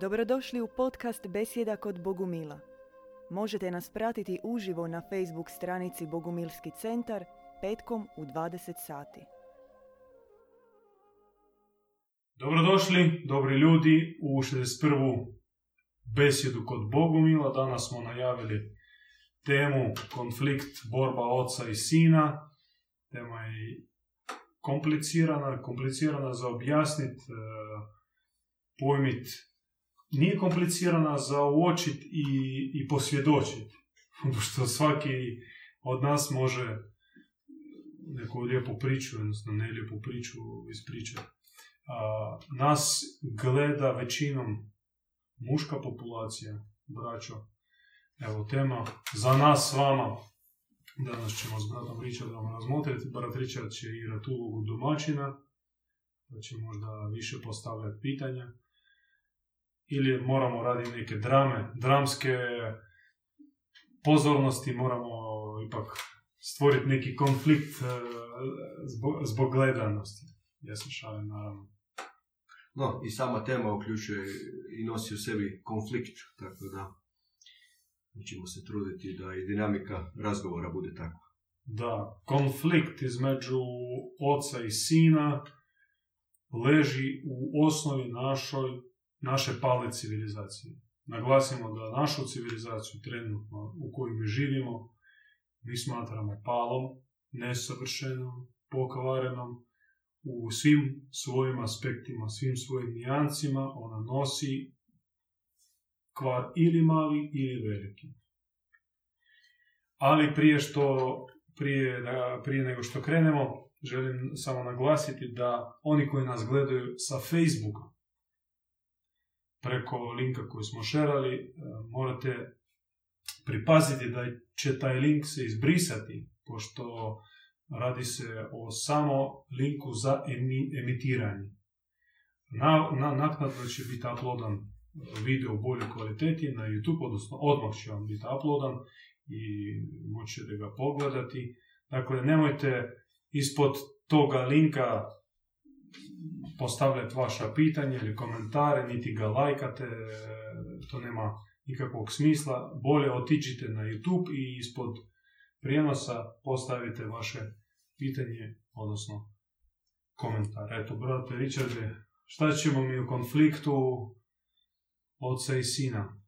Dobrodošli u podcast Besjeda kod Bogumila. Možete nas pratiti uživo na Facebook stranici Bogumilski centar petkom u 20 sati. Dobrodošli, dobri ljudi, u 61. besjedu kod Bogumila. Danas smo najavili temu konflikt, borba oca i sina. Tema je komplicirana, komplicirana za objasniti, e, pojmit. Nije komplicirana za uočit i, i posvjedočit. Što svaki od nas može neku lijepu priču, odnosno ne lijepu priču. A, nas gleda većinom muška populacija, braćo. Evo tema za nas s vama. Danas ćemo s bratom Richardom razmotriti. Brat Richard će igrati ulogu domaćina, pa će možda više postavljati pitanja. Ili moramo raditi neke drame, dramske pozornosti, moramo ipak stvoriti neki konflikt e, zbog, zbog gledanosti. Ja se šalim, naravno. No, i sama tema uključuje i nosi u sebi konflikt, tako da mi ćemo se truditi da i dinamika razgovora bude takva. Da, konflikt između oca i sina leži u osnovi našoj, naše pale civilizacije. Naglasimo da našu civilizaciju trenutno u kojoj mi živimo mi smatramo palom, nesavršenom, pokvarenom, u svim svojim aspektima, svim svojim nijancima, ona nosi kvar ili mali ili veliki. Ali prije što prije, da, prije nego što krenemo, želim samo naglasiti da oni koji nas gledaju sa Facebooka, preko linka koji smo šerali, e, morate pripaziti da će taj link se izbrisati, pošto radi se o samo linku za emitiranje. Na, na, naknadno će biti uploadan video u boljoj kvaliteti na YouTube, odnosno odmah će vam biti uploadan i moćete ga pogledati. Dakle, nemojte ispod toga linka postavljati vaša pitanja ili komentare, niti ga lajkate, to nema nikakvog smisla. Bolje otiđite na YouTube i ispod prijenosa postavite vaše pitanje, odnosno komentar. Eto, brate Richarde, šta ćemo mi u konfliktu oca i sina?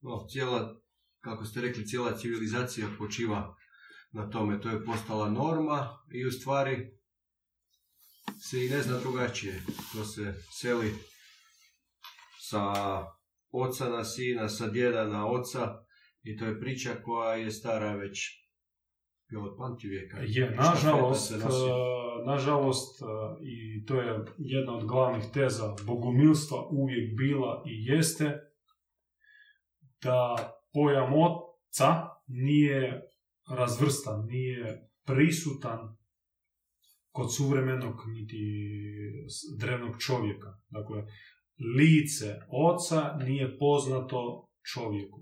No, cijela, kako ste rekli, cijela civilizacija počiva na tome. To je postala norma i u stvari se i ne zna drugačije. To se seli sa oca na sina, sa djeda na oca i to je priča koja je stara već od pamtivijeka. Je, nažalost, uh, nažalost, uh, i to je jedna od glavnih teza bogumilstva uvijek bila i jeste da pojam oca nije razvrstan, nije prisutan kod suvremenog niti drevnog čovjeka. Dakle, lice oca nije poznato čovjeku.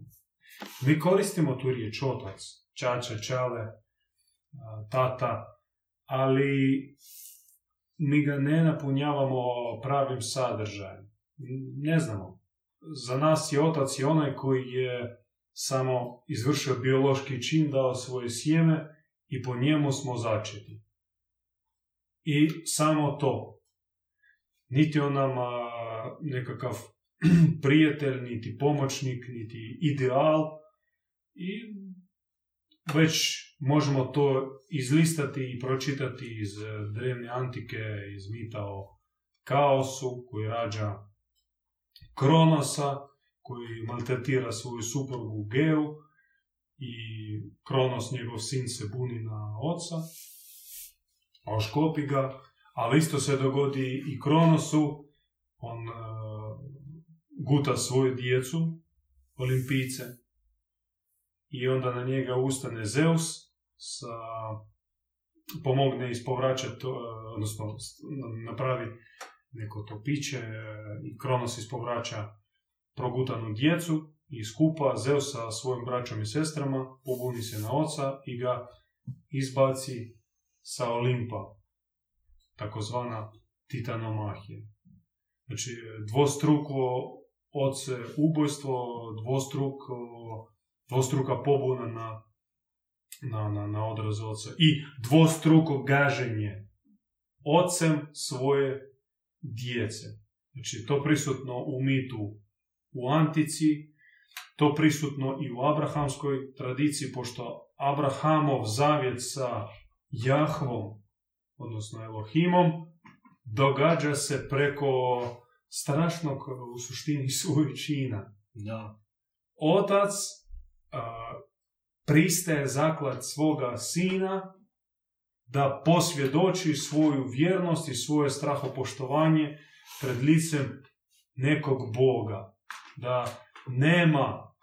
Mi koristimo tu riječ otac, čača, čale, tata, ali mi ga ne napunjavamo pravim sadržajem. Ne znamo. Za nas je otac i onaj koji je samo izvršio biološki čin, dao svoje sjeme i po njemu smo začeti. I samo to. Niti on nama nekakav prijatelj, niti pomoćnik, niti ideal. I već možemo to izlistati i pročitati iz drevne antike, iz mita o kaosu koji rađa Kronosa, koji maltretira svoju suprugu Geu i Kronos, njegov sin, se buni na oca, oškopi ga, ali isto se dogodi i Kronosu, on uh, guta svoju djecu, olimpice, i onda na njega ustane Zeus, sa, pomogne ispovraćati, odnosno napravi neko to piće i Kronos ispovraća progutanu djecu i skupa Zeus sa svojim braćom i sestrama pobuni se na oca i ga izbaci sa Olimpa, takozvana titanomahija. Znači, dvostruko oce ubojstvo, dvostruko, dvostruka pobuna na, na, na, na odraz oca i dvostruko gaženje ocem svoje djece. Znači, to prisutno u mitu u Antici, to prisutno i u abrahamskoj tradiciji, pošto Abrahamov zavjet sa Jahvom, odnosno Elohimom, događa se preko strašnog u suštini svojih čina. Da. Otac a, pristaje zaklad svoga sina da posvjedoči svoju vjernost i svoje strahopoštovanje pred licem nekog Boga. Da nema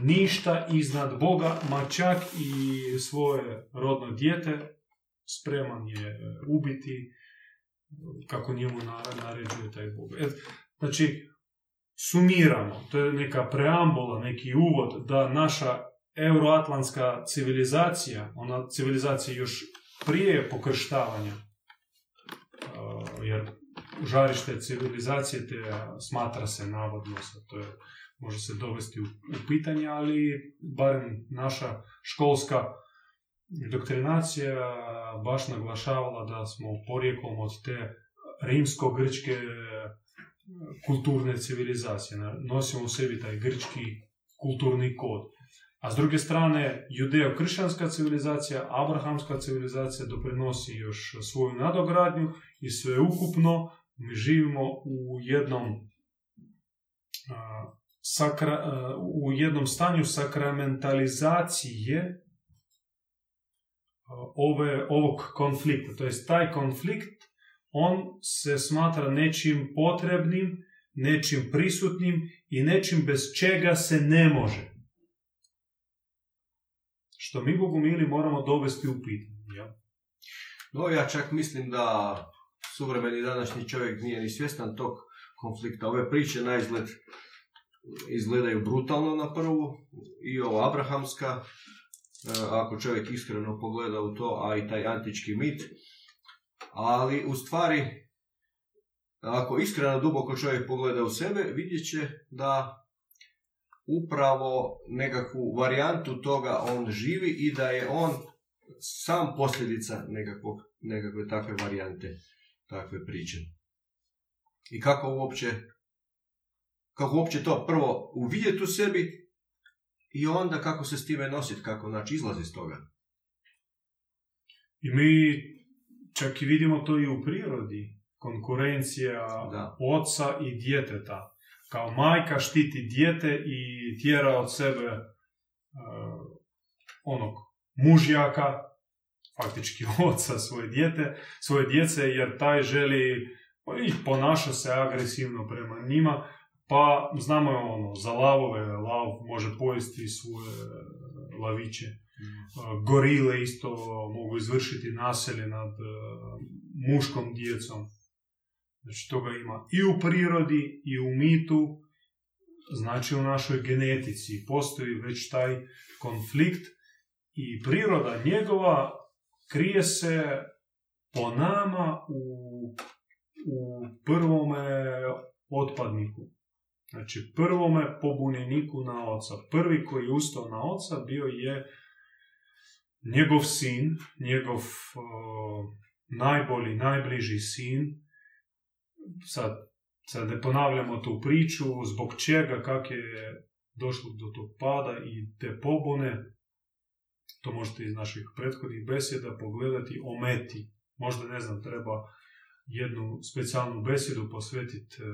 ništa iznad Boga, ma čak i svoje rodno dijete spreman je e, ubiti kako njemu naređuje taj Bog. Et, znači, sumiramo, to je neka preambula, neki uvod da naša euroatlantska civilizacija, ona civilizacija još prije pokrštavanja, e, jer žarište civilizacije te smatra se navodno, to je, može se dovesti u, u pitanje, ali barem naša školska doktrinacija baš naglašavala da smo porijeklom od te rimsko-grčke kulturne civilizacije. Nosimo u sebi taj grčki kulturni kod. A s druge strane, judeo-kršćanska civilizacija, abrahamska civilizacija doprinosi još svoju nadogradnju i sveukupno mi živimo u jednom sakra, u jednom stanju sakramentalizacije ove, ovog konflikta. To jest taj konflikt, on se smatra nečim potrebnim, nečim prisutnim i nečim bez čega se ne može. Što mi Bogumili moramo dovesti u pitanje. Ja? No, ja čak mislim da suvremeni današnji čovjek nije ni svjestan tog konflikta. Ove priče na izgled izgledaju brutalno na prvu i ovo abrahamska, ako čovjek iskreno pogleda u to, a i taj antički mit. Ali u stvari, ako iskreno duboko čovjek pogleda u sebe, vidjet će da upravo nekakvu varijantu toga on živi i da je on sam posljedica nekakvog, nekakve takve varijante, takve priče. I kako uopće, kako uopće to prvo uvidjeti u sebi i onda kako se s time nositi, kako znači izlazi iz toga. I mi čak i vidimo to i u prirodi. Konkurencija Da. oca i djeteta. Kao majka štiti dijete i tjera od sebe uh, onog mužjaka, faktički oca svoje dijete, svoje djece, jer taj želi pa i ponaša se agresivno prema njima, pa znamo ono, za lavove, lav može pojesti svoje laviće. Uh, Gorile isto mogu izvršiti naselje nad uh, muškom djecom. Znači toga ima i u prirodi i u mitu, znači u našoj genetici. Postoji već taj konflikt i priroda njegova krije se po nama u, u prvome otpadniku. Znači prvome pobunjeniku na oca. Prvi koji je ustao na oca bio je njegov sin, njegov o, najbolji, najbliži sin, sad, sad ne ponavljamo tu priču, zbog čega, kak je došlo do tog pada i te pobune, to možete iz naših prethodnih besjeda pogledati o meti. Možda, ne znam, treba jednu specijalnu besjedu posvetiti e,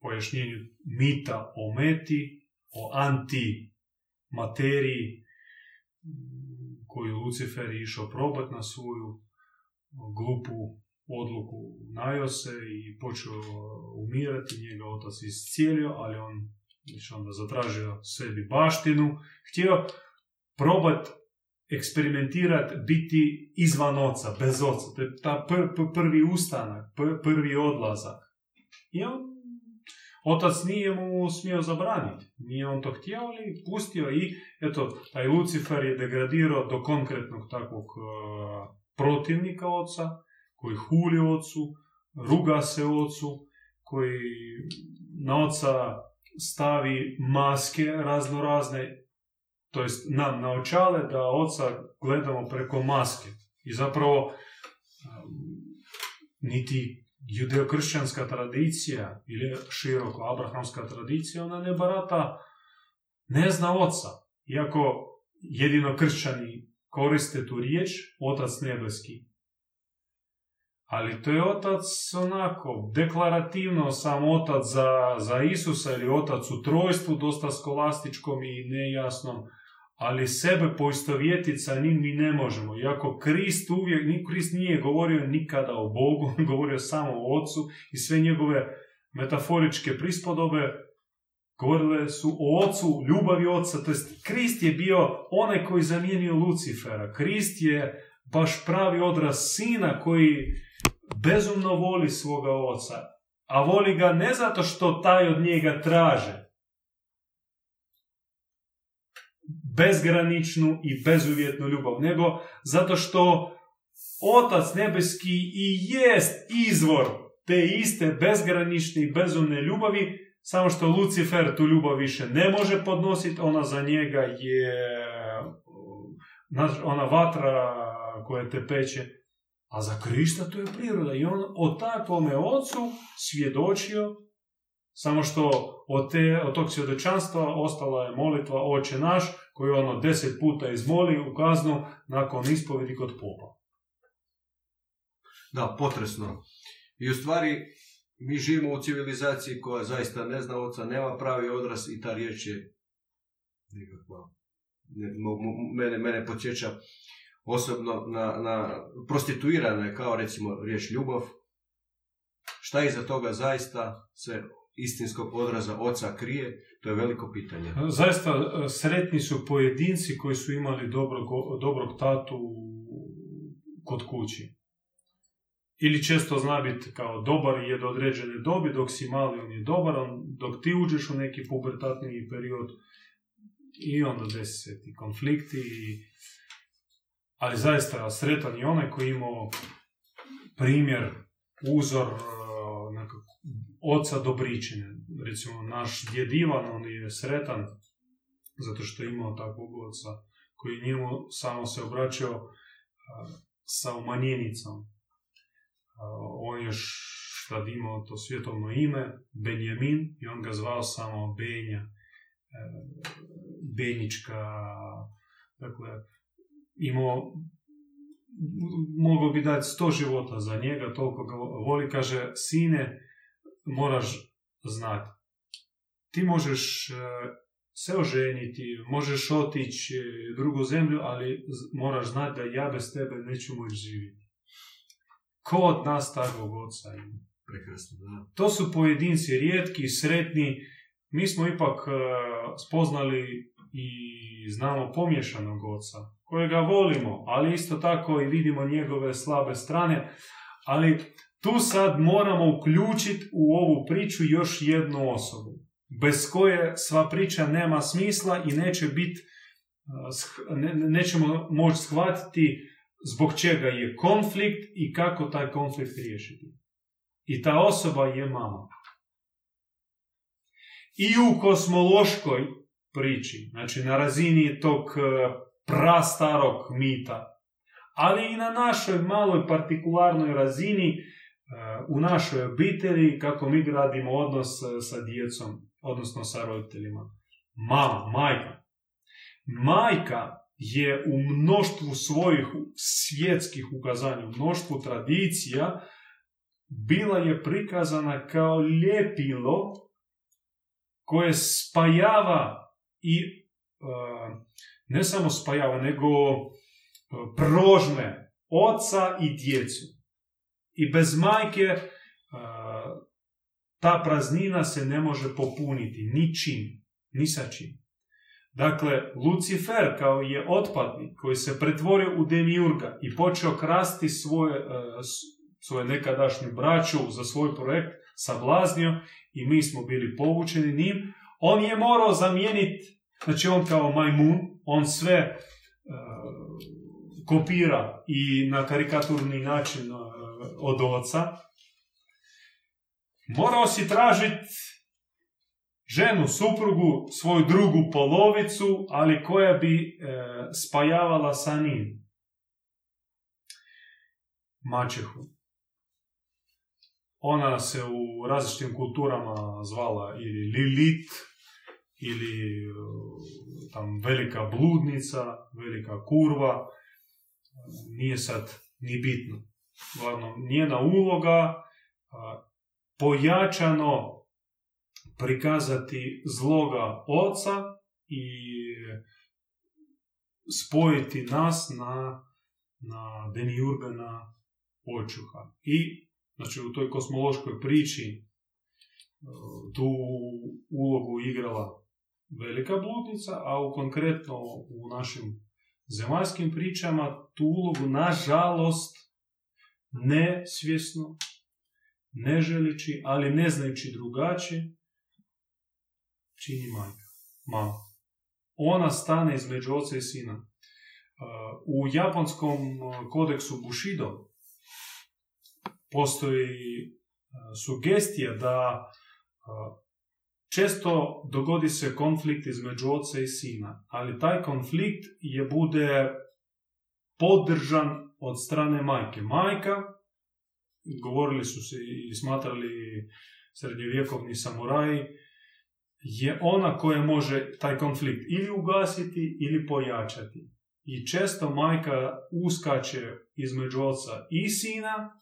pojašnjenju mita o meti, o antimateriji koju Lucifer je išao probati na svoju glupu odluku najose i počeo umirati, njega otac iscijelio, ali on znači onda zatražio sebi baštinu, htio probat eksperimentirati, biti izvan oca, bez oca, to je ta pr- prvi ustanak, pr- prvi odlazak. I on, otac nije mu smio zabraniti, nije on to htio, ali pustio i, eto, taj Lucifer je degradirao do konkretnog takvog uh, protivnika oca, koji huli ocu, ruga se ocu, koji na oca stavi maske razno razne, to jest nam naočale da oca gledamo preko maske. I zapravo um, niti judeokršćanska tradicija ili široko abrahamska tradicija, ona ne barata, ne zna oca. Iako jedino kršćani koriste tu riječ, otac nebeski. Ali to je otac onako, deklarativno sam otac za, za Isusa ili otac u trojstvu, dosta skolastičkom i nejasnom, ali sebe poistovjetiti sa njim mi ne možemo. Iako Krist uvijek, Krist nije govorio nikada o Bogu, govorio samo o Otcu i sve njegove metaforičke prispodobe govorile su o Ocu, ljubavi Oca, to jest Krist je bio onaj koji zamijenio Lucifera. Krist je baš pravi odraz sina koji bezumno voli svoga oca, a voli ga ne zato što taj od njega traže bezgraničnu i bezuvjetnu ljubav, nego zato što Otac nebeski i jest izvor te iste bezgranične i bezumne ljubavi, samo što Lucifer tu ljubav više ne može podnositi, ona za njega je ona vatra koja te peče a za Krista to je priroda. I on o takvome ocu svjedočio, samo što od, te, od tog svjedočanstva ostala je molitva Oče naš, koju ono deset puta izmoli u kaznu nakon ispovedi kod popa. Da, potresno. I u stvari, mi živimo u civilizaciji koja zaista ne zna oca, nema pravi odraz i ta riječ je nekakva, ne, mene, mene podsjeća osobno na, na prostituirane kao recimo riječ ljubav, šta iza toga zaista se istinskog odraza oca krije, to je veliko pitanje. Zaista e, sretni su pojedinci koji su imali dobrog, dobrog tatu kod kući. Ili često zna biti kao dobar je do određene dobi, dok si mali on je dobar, dok ti uđeš u neki pubertatni period i onda desi se ti konflikti i ali zaista sretan je onaj koji imao primjer, uzor e, oca dobričine. Recimo, naš djed Ivan, on je sretan zato što je imao takvog oca koji njemu samo se obraćao e, sa umanjenicom. E, on je šta imao to svjetovno ime, Benjamin, i on ga zvao samo Benja, Benjička, dakle, imao, mogao bi dati sto života za njega, toliko ga voli, kaže, sine, moraš znati. Ti možeš e, se oženiti, možeš otići u drugu zemlju, ali moraš znati da ja bez tebe neću moći živjeti. Ko od nas takvog oca ima? Prekrasno, da. To su pojedinci rijetki, sretni. Mi smo ipak e, spoznali i znamo pomješanog oca kojega volimo, ali isto tako i vidimo njegove slabe strane, ali tu sad moramo uključiti u ovu priču još jednu osobu, bez koje sva priča nema smisla i neće biti, nećemo moći shvatiti zbog čega je konflikt i kako taj konflikt riješiti. I ta osoba je mama. I u kosmološkoj priči, znači na razini tog prastarog mita, ali i na našoj maloj partikularnoj razini, e, u našoj obitelji, kako mi gradimo odnos e, sa djecom, odnosno sa roditeljima. Mama, majka. Majka je u mnoštvu svojih svjetskih ukazanja, u mnoštvu tradicija, bila je prikazana kao ljepilo koje spajava i e, ne samo spajava, nego e, prožme oca i djecu. I bez majke e, ta praznina se ne može popuniti ničim, ni sa čim. Dakle, Lucifer kao je otpadnik koji se pretvorio u demiurga i počeo krasti svoje, e, svoje nekadašnju braću za svoj projekt, sablaznio i mi smo bili povučeni njim, on je morao zamijeniti, znači on kao majmun, on sve uh, kopira i na karikaturni način od oca. morao si tražiti ženu, suprugu, svoju drugu polovicu, ali koja bi e, spajavala sa njim. Mačehu. Ona se u različitim kulturama zvala ili Lilit, ili e, tam velika bludnica, velika kurva, nije sad ni bitno. Glavno, njena uloga pojačano prikazati zloga oca i spojiti nas na, na Demiurgana očuha. I znači, u toj kosmološkoj priči e, tu ulogu igrala velika bludnica, a u konkretno u našim zemaljskim pričama tu ulogu, nažalost, nesvjesno, ne želići, ali ne znajući drugačije, čini majka, mama. Ona stane između oca i sina. Uh, u japanskom uh, kodeksu Bushido postoji uh, sugestija da često dogodi se konflikt između oca i sina, ali taj konflikt je bude podržan od strane majke. Majka, govorili su se i smatrali srednjovjekovni samuraji, je ona koja može taj konflikt ili ugasiti ili pojačati. I često majka uskače između oca i sina,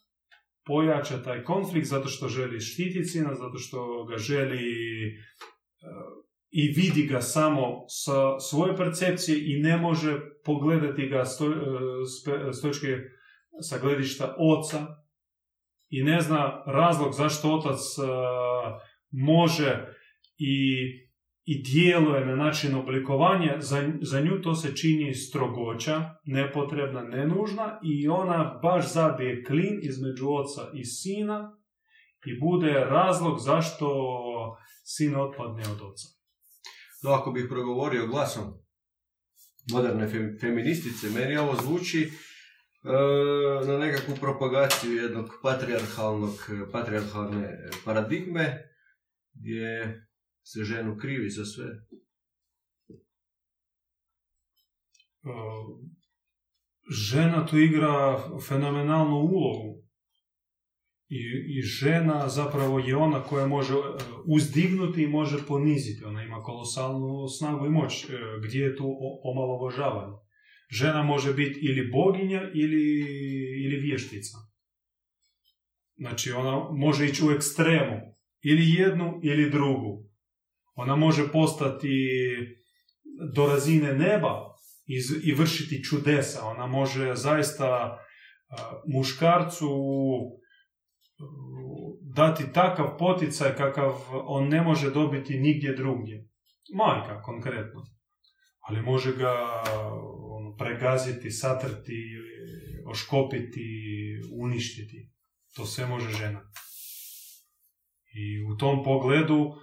pojača taj konflikt zato što želi štititi sina, zato što ga želi uh, i vidi ga samo sa svoje percepcije i ne može pogledati ga s, točke sa gledišta oca i ne zna razlog zašto otac uh, može i, i djeluje na način oblikovanja, za, za nju to se čini strogoća, nepotrebna, nenužna i ona baš zabije klin između oca i sina i bude razlog zašto sin otpadne od oca. No, ako bih progovorio glasom moderne feministice, meni ovo zvuči e, na nekakvu propagaciju jednog patriarhalnog, patriarhalne paradigme, gdje se ženu krivi za sve? Žena tu igra fenomenalnu ulogu. I, I žena zapravo je ona koja može e, uzdignuti i može poniziti. Ona ima kolosalnu snagu i moć. E, gdje je tu omalovažavanje? Žena može biti ili boginja ili, ili vještica. Znači ona može ići u ekstremu. Ili jednu ili drugu. Ona može postati do razine neba i, vršiti čudesa. Ona može zaista muškarcu dati takav poticaj kakav on ne može dobiti nigdje drugdje. Majka konkretno. Ali može ga ono, pregaziti, satrti, oškopiti, uništiti. To sve može žena. I u tom pogledu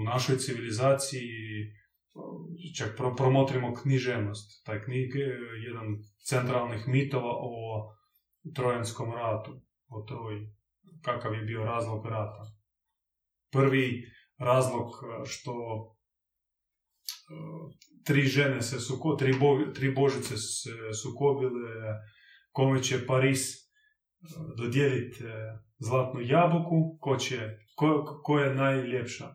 u našoj civilizaciji čak promotrimo književnost. Taj knjig je jedan centralnih mitova o Trojanskom ratu, o Troji, kakav je bio razlog rata. Prvi razlog što e, tri žene se suko, tri, tri božice se sukobile, kome će Paris e, dodijeliti e, zlatnu jabuku, ko, će, ko, ko je najljepša.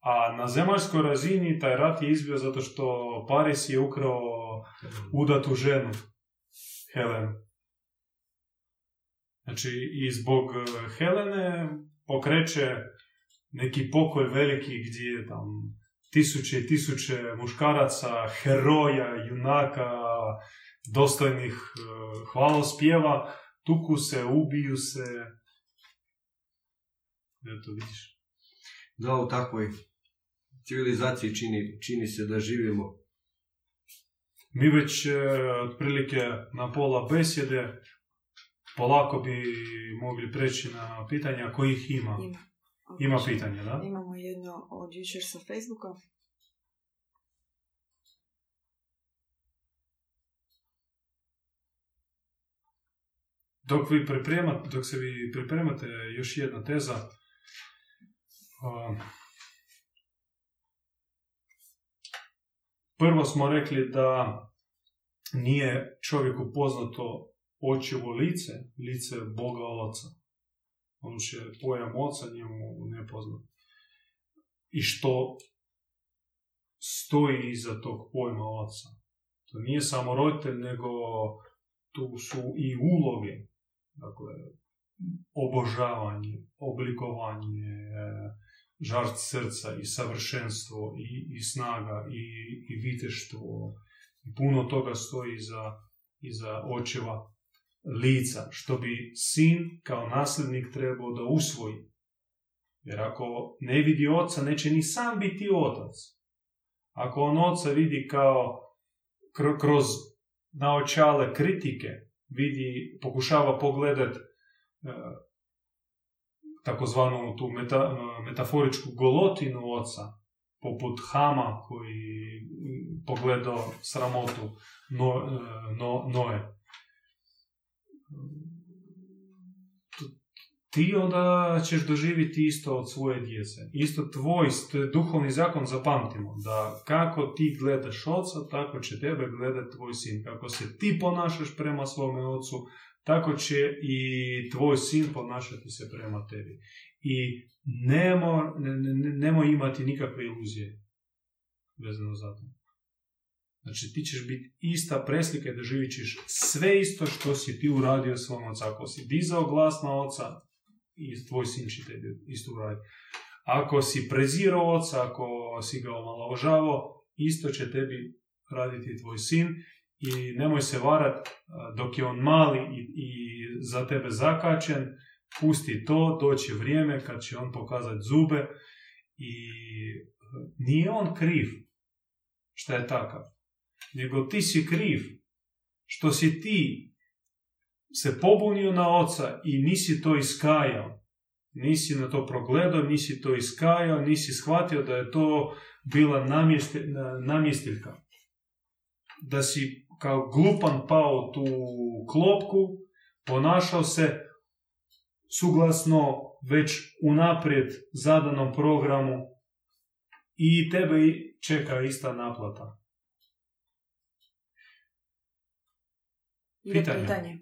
A na zemaljskoj razini taj rat je izbio zato što Paris je ukrao udatu ženu, Helenu. Znači, i zbog Helene pokreće neki pokoj veliki gdje je tam tisuće i tisuće muškaraca, heroja, junaka, dostojnih hvalospjeva, tuku se, ubiju se, Eto, vidiš. Da, u takvoj civilizaciji čini, čini se da živimo. Mi već e, otprilike na pola besjede polako bi mogli preći na pitanja kojih ima. Ima, ima pitanja, da? Imamo jedno od jučer sa Facebooka. dok, vi pripremate, dok se vi pripremate još jedna teza, prvo smo rekli da nije čovjeku poznato očevo lice, lice Boga Oca. On će pojam Oca njemu nepoznat. I što stoji iza tog pojma Oca. To nije samo roditelj, nego tu su i uloge. Dakle, obožavanje, oblikovanje, žart srca i savršenstvo i, i snaga i, i viteštvo. I puno toga stoji iza, iza očeva lica, što bi sin kao nasljednik trebao da usvoji. Jer ako ne vidi oca, neće ni sam biti otac. Ako on oca vidi kao kroz naočale kritike, vidi, pokušava pogledat e, takozvanu tu meta, metaforičku golotinu oca, poput Hama koji pogledao sramotu no, e, no, Noe ti onda ćeš doživjeti isto od svoje djece. Isto tvoj, duhovni zakon, zapamtimo, da kako ti gledaš oca, tako će tebe gledati tvoj sin. Kako se ti ponašaš prema svome ocu, tako će i tvoj sin ponašati se prema tebi. I nemoj, nemo imati nikakve iluzije vezano za to. Znači ti ćeš biti ista preslika doživit ćeš sve isto što si ti uradio svom oca. Ako si dizao glas na oca, i tvoj sin će tebi isto uraditi. Ako si prezirao oca, ako si ga omalovažavao, isto će tebi raditi tvoj sin i nemoj se varat dok je on mali i, za tebe zakačen, pusti to, doći vrijeme kad će on pokazati zube i nije on kriv što je takav, nego ti si kriv što si ti se pobunio na oca i nisi to iskajao. Nisi na to progledao, nisi to iskajao, nisi shvatio da je to bila namjestiljka. Da si kao glupan pao tu klopku, ponašao se suglasno već unaprijed zadanom programu i tebe čeka ista naplata. Pitanje. pitanje.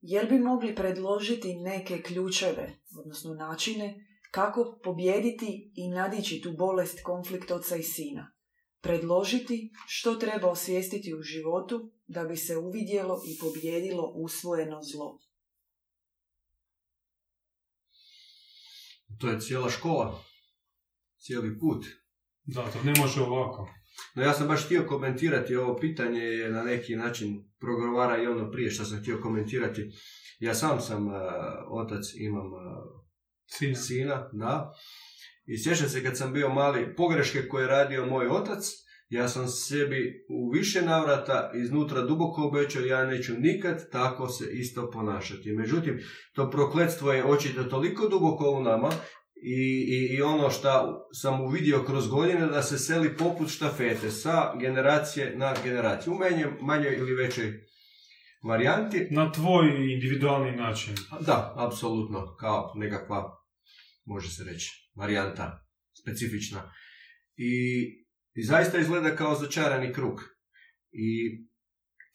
Jel bi mogli predložiti neke ključeve, odnosno načine, kako pobijediti i nadići tu bolest konflikt oca i sina? Predložiti što treba osvijestiti u životu da bi se uvidjelo i pobjedilo usvojeno zlo. To je cijela škola, cijeli put. Da, to ne može ovako. No ja sam baš htio komentirati ovo pitanje je na neki način progovara i ono prije što sam htio komentirati. Ja sam sam uh, otac, imam uh, sina. sina, da. I sjećam se kad sam bio mali, pogreške koje je radio moj otac, ja sam sebi u više navrata iznutra duboko obećao, ja neću nikad tako se isto ponašati. Međutim, to prokletstvo je očito toliko duboko u nama i, i, i ono što sam uvidio kroz godine da se seli poput štafete sa generacije na generaciju. U menje, manjoj ili većoj varijanti. Na tvoj individualni način. Da, apsolutno. Kao nekakva, može se reći, varijanta specifična. I, I zaista izgleda kao začarani krug. I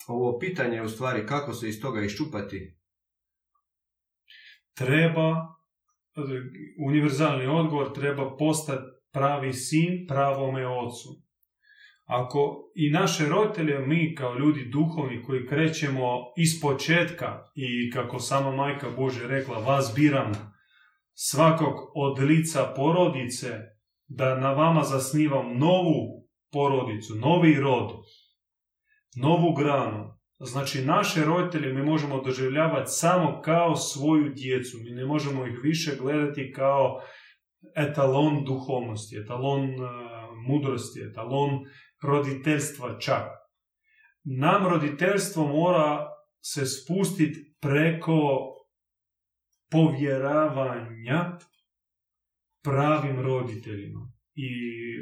ovo pitanje u stvari kako se iz toga iščupati. Treba univerzalni odgovor treba postati pravi sin pravome ocu. Ako i naše roditelje, mi kao ljudi duhovni koji krećemo iz početka i kako sama majka Bože rekla, vas biram svakog od lica porodice, da na vama zasnivam novu porodicu, novi rod, novu granu, Znači, naše roditelje mi možemo doživljavati samo kao svoju djecu. Mi ne možemo ih više gledati kao etalon duhovnosti, etalon uh, mudrosti, etalon roditeljstva čak. Nam roditeljstvo mora se spustiti preko povjeravanja pravim roditeljima. I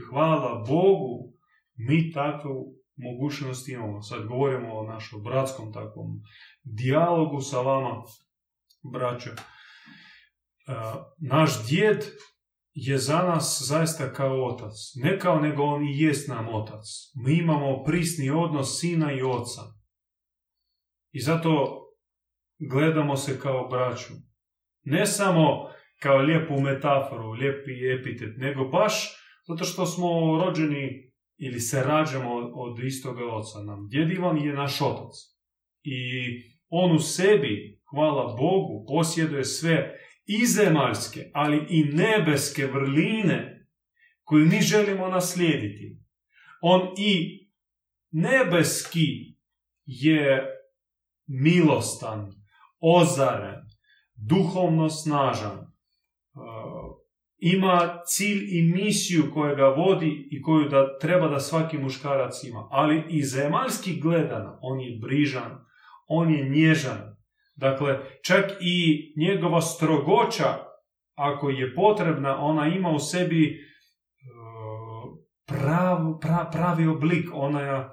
hvala Bogu, mi takvu mogućnosti imamo. Sad govorimo o našom bratskom takvom dijalogu sa vama braćo. Naš djed je za nas zaista kao otac. Ne kao nego on i jest nam otac. Mi imamo prisni odnos sina i oca. I zato gledamo se kao braću. Ne samo kao lijepu metaforu, lijepi epitet, nego baš zato što smo rođeni ili se rađamo od istoga oca. Nam djed Ivan je naš otac. I on u sebi, hvala Bogu, posjeduje sve i zemaljske, ali i nebeske vrline koje mi želimo naslijediti. On i nebeski je milostan, ozaren, duhovno snažan, ima cilj i misiju koja ga vodi i koju da treba da svaki muškarac ima. Ali i zemaljski gledano, on je brižan, on je nježan, Dakle, čak i njegova strogoća, ako je potrebna, ona ima u sebi e, prav, pravi oblik. Ona,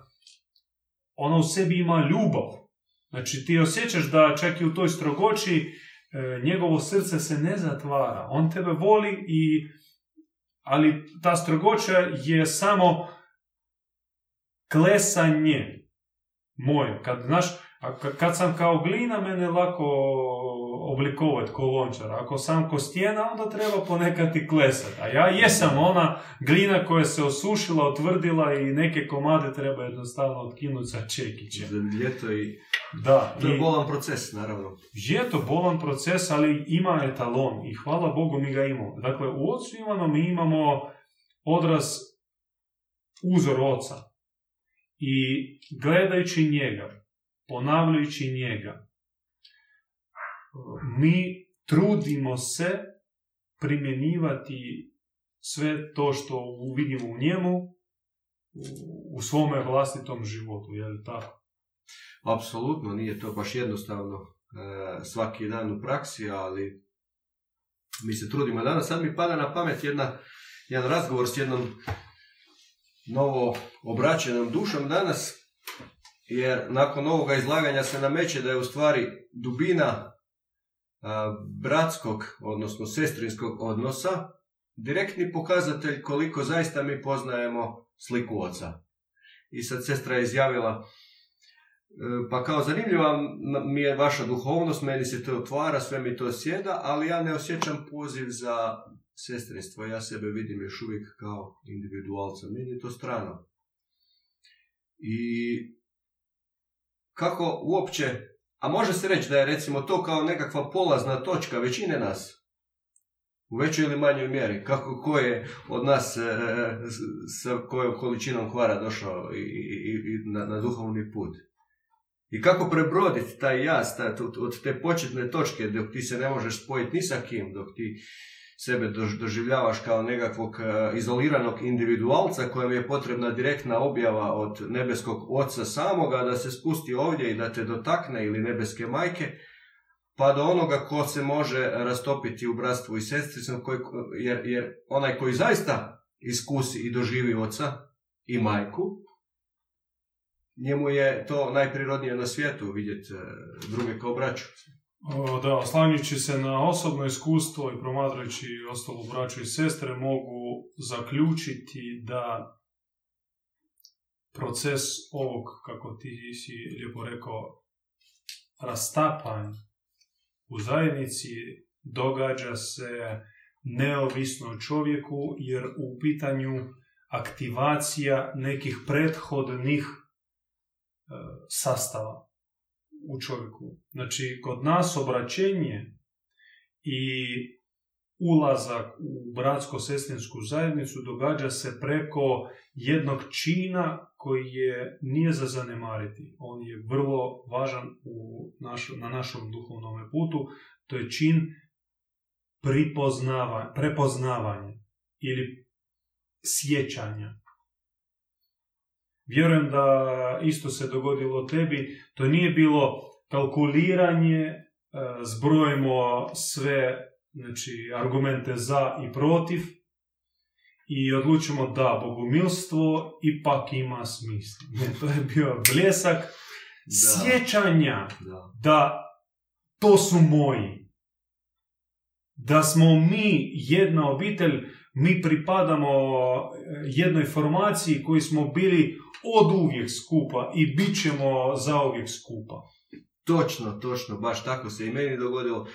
ona u sebi ima ljubav. Znači, ti osjećaš da čak i u toj strogoći njegovo srce se ne zatvara. On tebe voli i ali ta strogoća je samo klesanje moje. Kad, znaš, kad sam kao glina, mene lako oblikovati ko lončar. Ako sam ko stijena, onda treba ponekad i klesati. A ja jesam ona glina koja se osušila, otvrdila i neke komade treba jednostavno otkinuti sa čekiće. Za ljeto i... Da. To je bolan proces, naravno. Je to bolan proces, ali ima etalon i hvala Bogu mi ga imamo. Dakle, u ocu Ivanu mi imamo odraz uzor oca. I gledajući njega, ponavljajući njega, mi trudimo se primjenjivati sve to što vidimo u njemu u svome vlastitom životu, je li tako? Apsolutno, nije to baš jednostavno e, svaki dan u praksi, ali mi se trudimo. Danas sad mi pada na pamet jedna, jedan razgovor s jednom novo obraćenom dušom danas jer nakon ovoga izlaganja se nameće da je u stvari dubina bratskog, odnosno sestrinskog odnosa, direktni pokazatelj koliko zaista mi poznajemo sliku oca. I sad sestra je izjavila, e, pa kao zanimljiva mi je vaša duhovnost, meni se to otvara, sve mi to sjeda, ali ja ne osjećam poziv za sestrinstvo, ja sebe vidim još uvijek kao individualca, meni je to strano. I kako uopće, a može se reći da je recimo to kao nekakva polazna točka većine nas, u većoj ili manjoj mjeri, kako ko je od nas e, sa kojom količinom hvara došao i, i, na, na duhovni put. I kako prebroditi taj jaz od te početne točke dok ti se ne možeš spojiti ni sa kim, dok ti sebe doživljavaš kao nekakvog e, izoliranog individualca kojem je potrebna direktna objava od nebeskog oca samoga da se spusti ovdje i da te dotakne ili nebeske majke, pa do onoga ko se može rastopiti u bratstvu i sestricom, jer, jer onaj koji zaista iskusi i doživi oca i majku, njemu je to najprirodnije na svijetu vidjeti e, druge kao braću. Da, oslanjujući se na osobno iskustvo i promatrajući ostalu braću i sestre, mogu zaključiti da proces ovog, kako ti si lijepo rekao, rastapanja u zajednici događa se neovisno čovjeku, jer u pitanju aktivacija nekih prethodnih e, sastava u čovjeku. Znači, kod nas obraćenje i ulazak u bratsko-sestrinsku zajednicu događa se preko jednog čina koji je nije za zanemariti. On je vrlo važan u na našom duhovnom putu. To je čin prepoznavanja ili sjećanja. Vjerujem da isto se dogodilo tebi. To nije bilo kalkuliranje, e, zbrojimo sve znači, argumente za i protiv i odlučimo da bogumilstvo ipak ima smisla. Ne, to je bio bljesak sjećanja da. to su moji. Da smo mi jedna obitelj, mi pripadamo jednoj formaciji koji smo bili od uvijek skupa i bit ćemo za uvijek skupa. Točno, točno, baš tako se i meni dogodilo.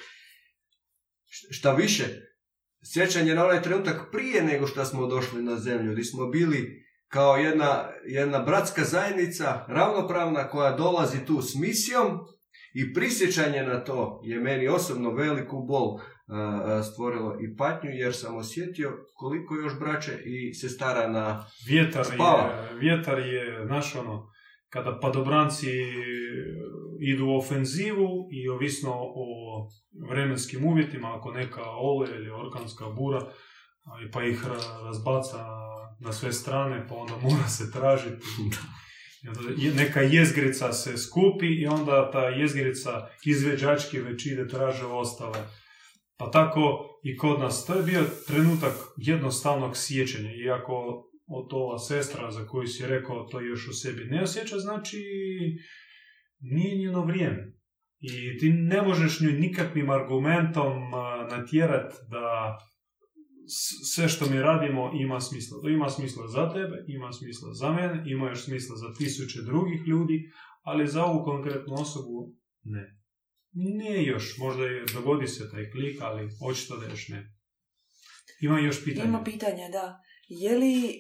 Šta više, sjećanje na onaj trenutak prije nego što smo došli na zemlju, gdje smo bili kao jedna, jedna bratska zajednica, ravnopravna, koja dolazi tu s misijom i prisjećanje na to je meni osobno veliku bol stvorilo i patnju, jer sam osjetio koliko još braće i sestara na vjetar Je, vjetar je, naš ono, kada padobranci idu u ofenzivu i ovisno o vremenskim uvjetima, ako neka ole ili orkanska bura, pa ih razbaca na sve strane, pa onda mora se tražiti. Neka jezgrica se skupi i onda ta jezgrica izveđački već ide traže ostale. Pa tako i kod nas. To je bio trenutak jednostavnog sjećanja. Iako od ova sestra za koju si rekao to još u sebi ne osjeća, znači nije njeno vrijeme. I ti ne možeš nju nikakvim argumentom natjerati da sve što mi radimo ima smisla. To ima smisla za tebe, ima smisla za mene, ima još smisla za tisuće drugih ljudi, ali za ovu konkretnu osobu ne. Ne još, možda je, dogodi se taj klik, ali očito da još ne. Ima još pitanja. Ima pitanja, da. Je li, e,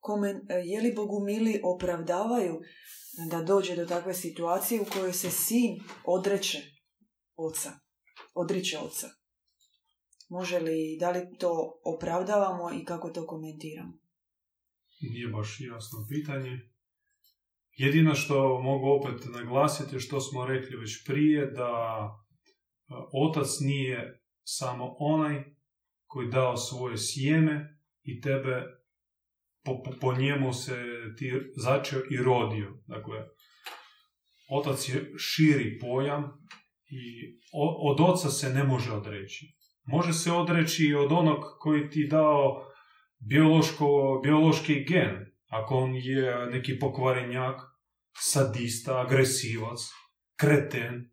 komen, e, je li bogumili opravdavaju da dođe do takve situacije u kojoj se sin odreće oca, odriče oca? Može li, da li to opravdavamo i kako to komentiramo? Nije baš jasno pitanje. Jedino što mogu opet naglasiti, što smo rekli već prije, da e, otac nije samo onaj koji dao svoje sjeme i tebe po, po, njemu se ti začeo i rodio. Dakle, otac je širi pojam i od oca se ne može odreći. Može se odreći od onog koji ti dao biološko, biološki gen. Ako on je neki pokvarenjak, sadista, agresivac, kreten,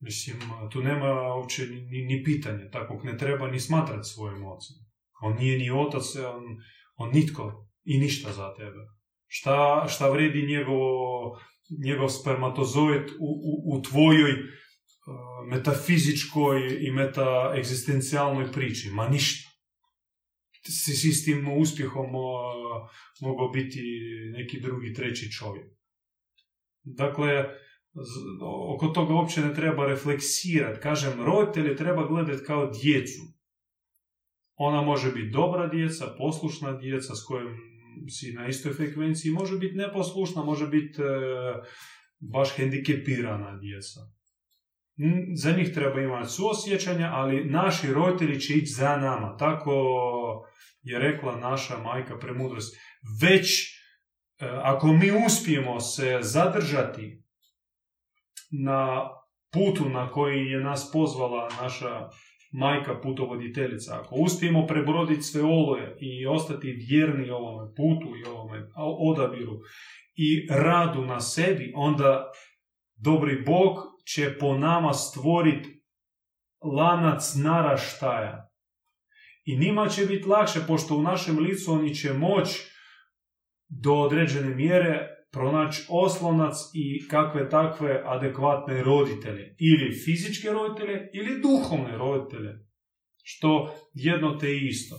mislim, tu nema uopće ni, ni pitanja, takvog ne treba ni smatrati svojim ocem. On nije ni otac, on, on nitko i ništa za tebe. Šta, šta vredi njegov, njegov spermatozoid u, u, u tvojoj metafizičkoj i metaegzistencijalnoj priči. Ma ništa. Si, si s tim uspjehom mogao biti neki drugi, treći čovjek. Dakle, oko toga uopće ne treba refleksirati. Kažem, roditelje treba gledati kao djecu. Ona može biti dobra djeca, poslušna djeca s kojom si na istoj frekvenciji, može biti neposlušna, može biti e, baš hendikepirana djeca. Za njih treba imati suosjećanja, ali naši roditelji će ići za nama. Tako je rekla naša majka premudrost. Već e, ako mi uspijemo se zadržati na putu na koji je nas pozvala naša majka putovoditeljica, ako uspijemo prebroditi sve oloje i ostati vjerni ovome putu i ovome odabiru i radu na sebi, onda dobri Bog će po nama stvoriti lanac naraštaja. I njima će biti lakše, pošto u našem licu oni će moći do određene mjere pronaći oslonac i kakve takve adekvatne roditelje. Ili fizičke roditelje, ili duhovne roditelje. Što jedno te isto.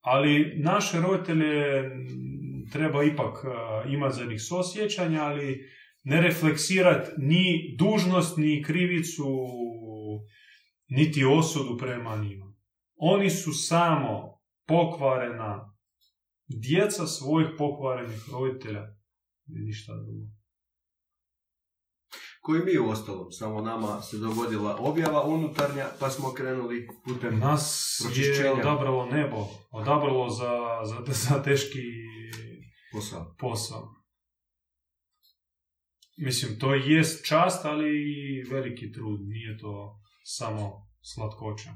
Ali naše roditelje treba ipak imati za njih sosjećanja, ali ne refleksirati ni dužnost, ni krivicu, niti osudu prema njima. Oni su samo pokvarena djeca svojih pokvarenih roditelja i ništa drugo. Koji mi u ostalom, samo nama se dogodila objava unutarnja, pa smo krenuli putem Nas je odabralo nebo, odabralo za, za, za teški posao. posao. Mislim, to jest čast, ali i veliki trud, nije to samo slatkoća.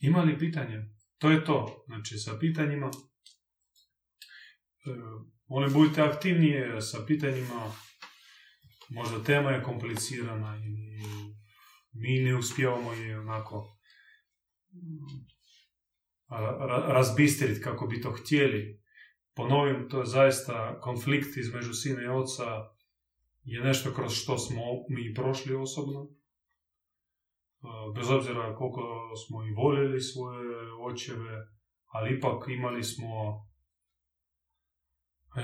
Ima li pitanje? To je to. Znači, sa pitanjima, e, oni budite aktivnije sa pitanjima, možda tema je komplicirana i mi ne uspijevamo je onako razbistriti kako bi to htjeli. Ponovim, to je zaista konflikt između sina i oca je nešto kroz što smo mi prošli osobno. Bez obzira koliko smo i voljeli svoje očeve, ali ipak imali smo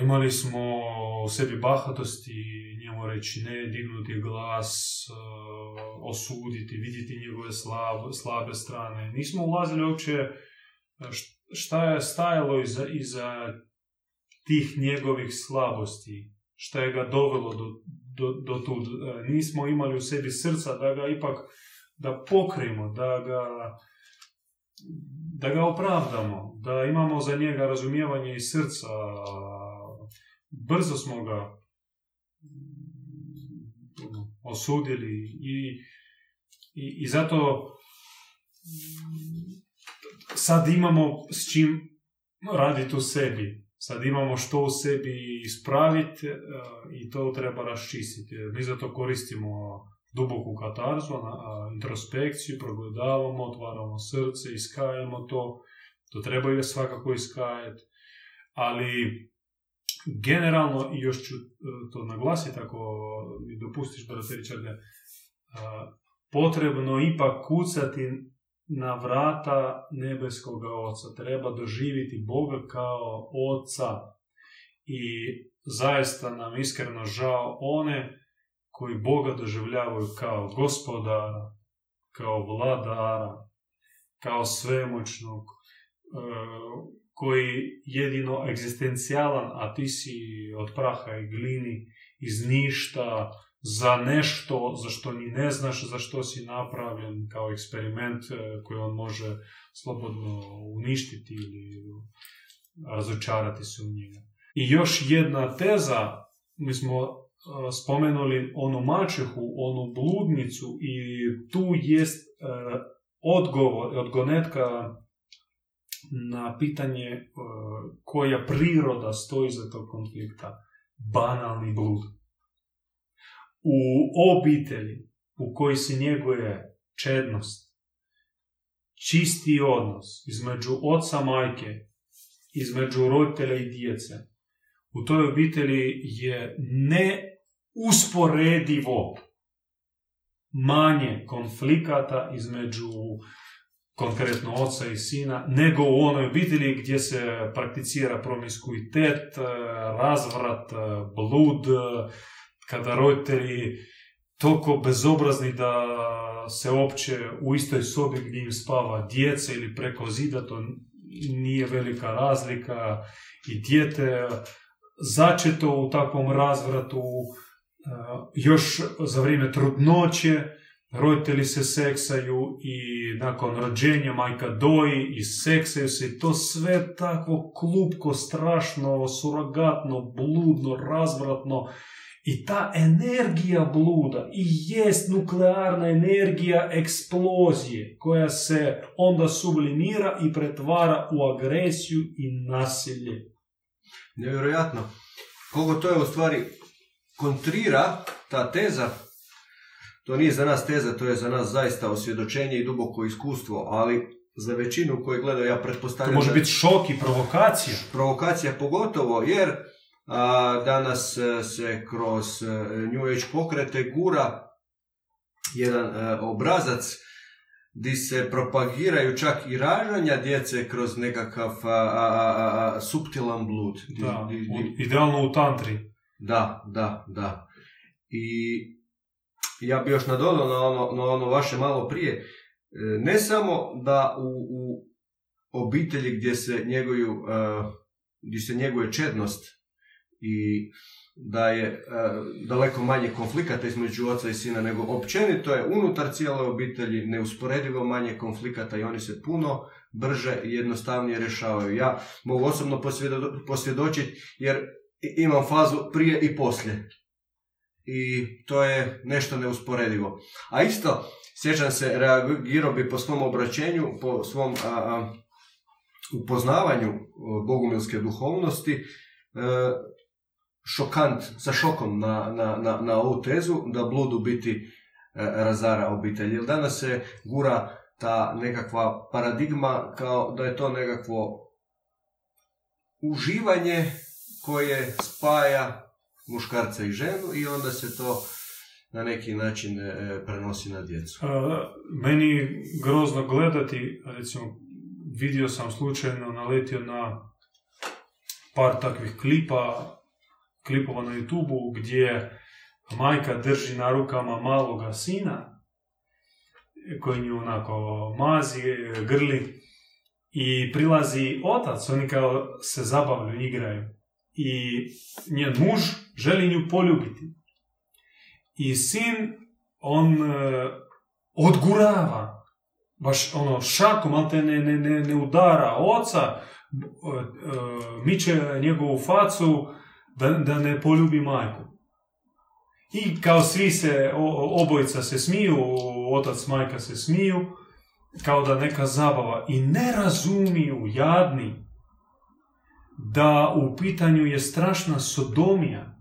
imali smo u sebi bahatosti, njemu reći ne, dignuti glas, osuditi, vidjeti njegove slabe, slabe strane. Nismo ulazili uopće šta je stajalo iza, iza tih njegovih slabosti, šta je ga dovelo do, do, do tud. Nismo imali u sebi srca da ga ipak da pokrijemo, da ga da ga opravdamo, da imamo za njega razumijevanje i srca. Brzo smo ga osudili i, i, i zato sad imamo s čim raditi u sebi. Sad imamo što u sebi ispraviti e, i to treba raščistiti. Mi zato koristimo duboku katarzu, introspekciju, progledavamo, otvaramo srce, iskajemo to. To treba je svakako iskajati. Ali generalno, i još ću e, to naglasiti ako mi dopustiš, brate Richarde, e, potrebno ipak kucati na vrata nebeskoga Oca. Treba doživjeti Boga kao Oca. I zaista nam iskreno žao one koji Boga doživljavaju kao gospodara, kao vladara, kao svemoćnog, e, koji jedino egzistencijalan, a ti si od praha i glini, iz ništa, za nešto za što ni ne znaš za što si napravljen kao eksperiment e, koji on može slobodno uništiti ili razočarati se u njega. I još jedna teza, mi smo spomenuli onu mačehu, onu bludnicu i tu jest e, odgovor, odgonetka na pitanje koja priroda stoji za tog konflikta. Banalni blud u obitelji u kojoj se njeguje čednost, čisti odnos između oca majke, između roditelja i djece, u toj obitelji je neusporedivo manje konflikata između konkretno oca i sina, nego u onoj obitelji gdje se prakticira promiskuitet, razvrat, blud, kada roditelji toliko bezobrazni da se opće u istoj sobi gdje im spava djece ili preko zida, to nije velika razlika. I dijete začeto u takvom razvratu još za vrijeme trudnoće roditelji se seksaju i nakon rođenja majka doji i seksaju se i to sve takvo klupko, strašno, surogatno, bludno, razvratno i ta energija bluda i jest nuklearna energija eksplozije koja se onda sublimira i pretvara u agresiju i nasilje. Nevjerojatno. Koliko to je u stvari kontrira ta teza, to nije za nas teza, to je za nas zaista osvjedočenje i duboko iskustvo, ali za većinu koji gledaju, ja pretpostavljam... To može biti šok i provokacija. Provokacija pogotovo, jer a, danas e, se kroz e, New Age pokrete gura jedan e, obrazac di se propagiraju čak i ražanja djece kroz nekakav a, suptilan blud. Da, idealno u tantri. Da, da, da. I ja bi još nadodao na ono, na ono vaše malo prije. Ne samo da u, u obitelji gdje se njeguju, gdje se njeguje čednost, i da je e, daleko manje konflikata između oca i sina, nego općenito je unutar cijele obitelji neusporedivo manje konflikata i oni se puno brže i jednostavnije rješavaju. Ja mogu osobno posvjedočiti jer imam fazu prije i poslije. I to je nešto neusporedivo. A isto, sjećam se, reagirao bi po svom obraćenju, po svom upoznavanju bogumilske duhovnosti, e, šokant, sa šokom na, na, na, na ovu tezu da blud u biti razara obitelj. Jer danas se gura ta nekakva paradigma kao da je to nekakvo uživanje koje spaja muškarca i ženu i onda se to na neki način e, prenosi na djecu. meni grozno gledati, recimo vidio sam slučajno naletio na par takvih klipa, klipova na youtube gdje majka drži na rukama maloga sina koji nju onako mazi, grli i prilazi otac, oni kao se zabavljaju, igraju. I njen muž želi nju poljubiti. I sin, on e, odgurava, baš ono šakom, ali te ne, ne, ne, ne udara oca, e, e, miče njegovu facu da, da ne poljubi majku. I kao svi se, obojica se smiju, otac, majka se smiju, kao da neka zabava. I ne razumiju, jadni, da u pitanju je strašna sodomija.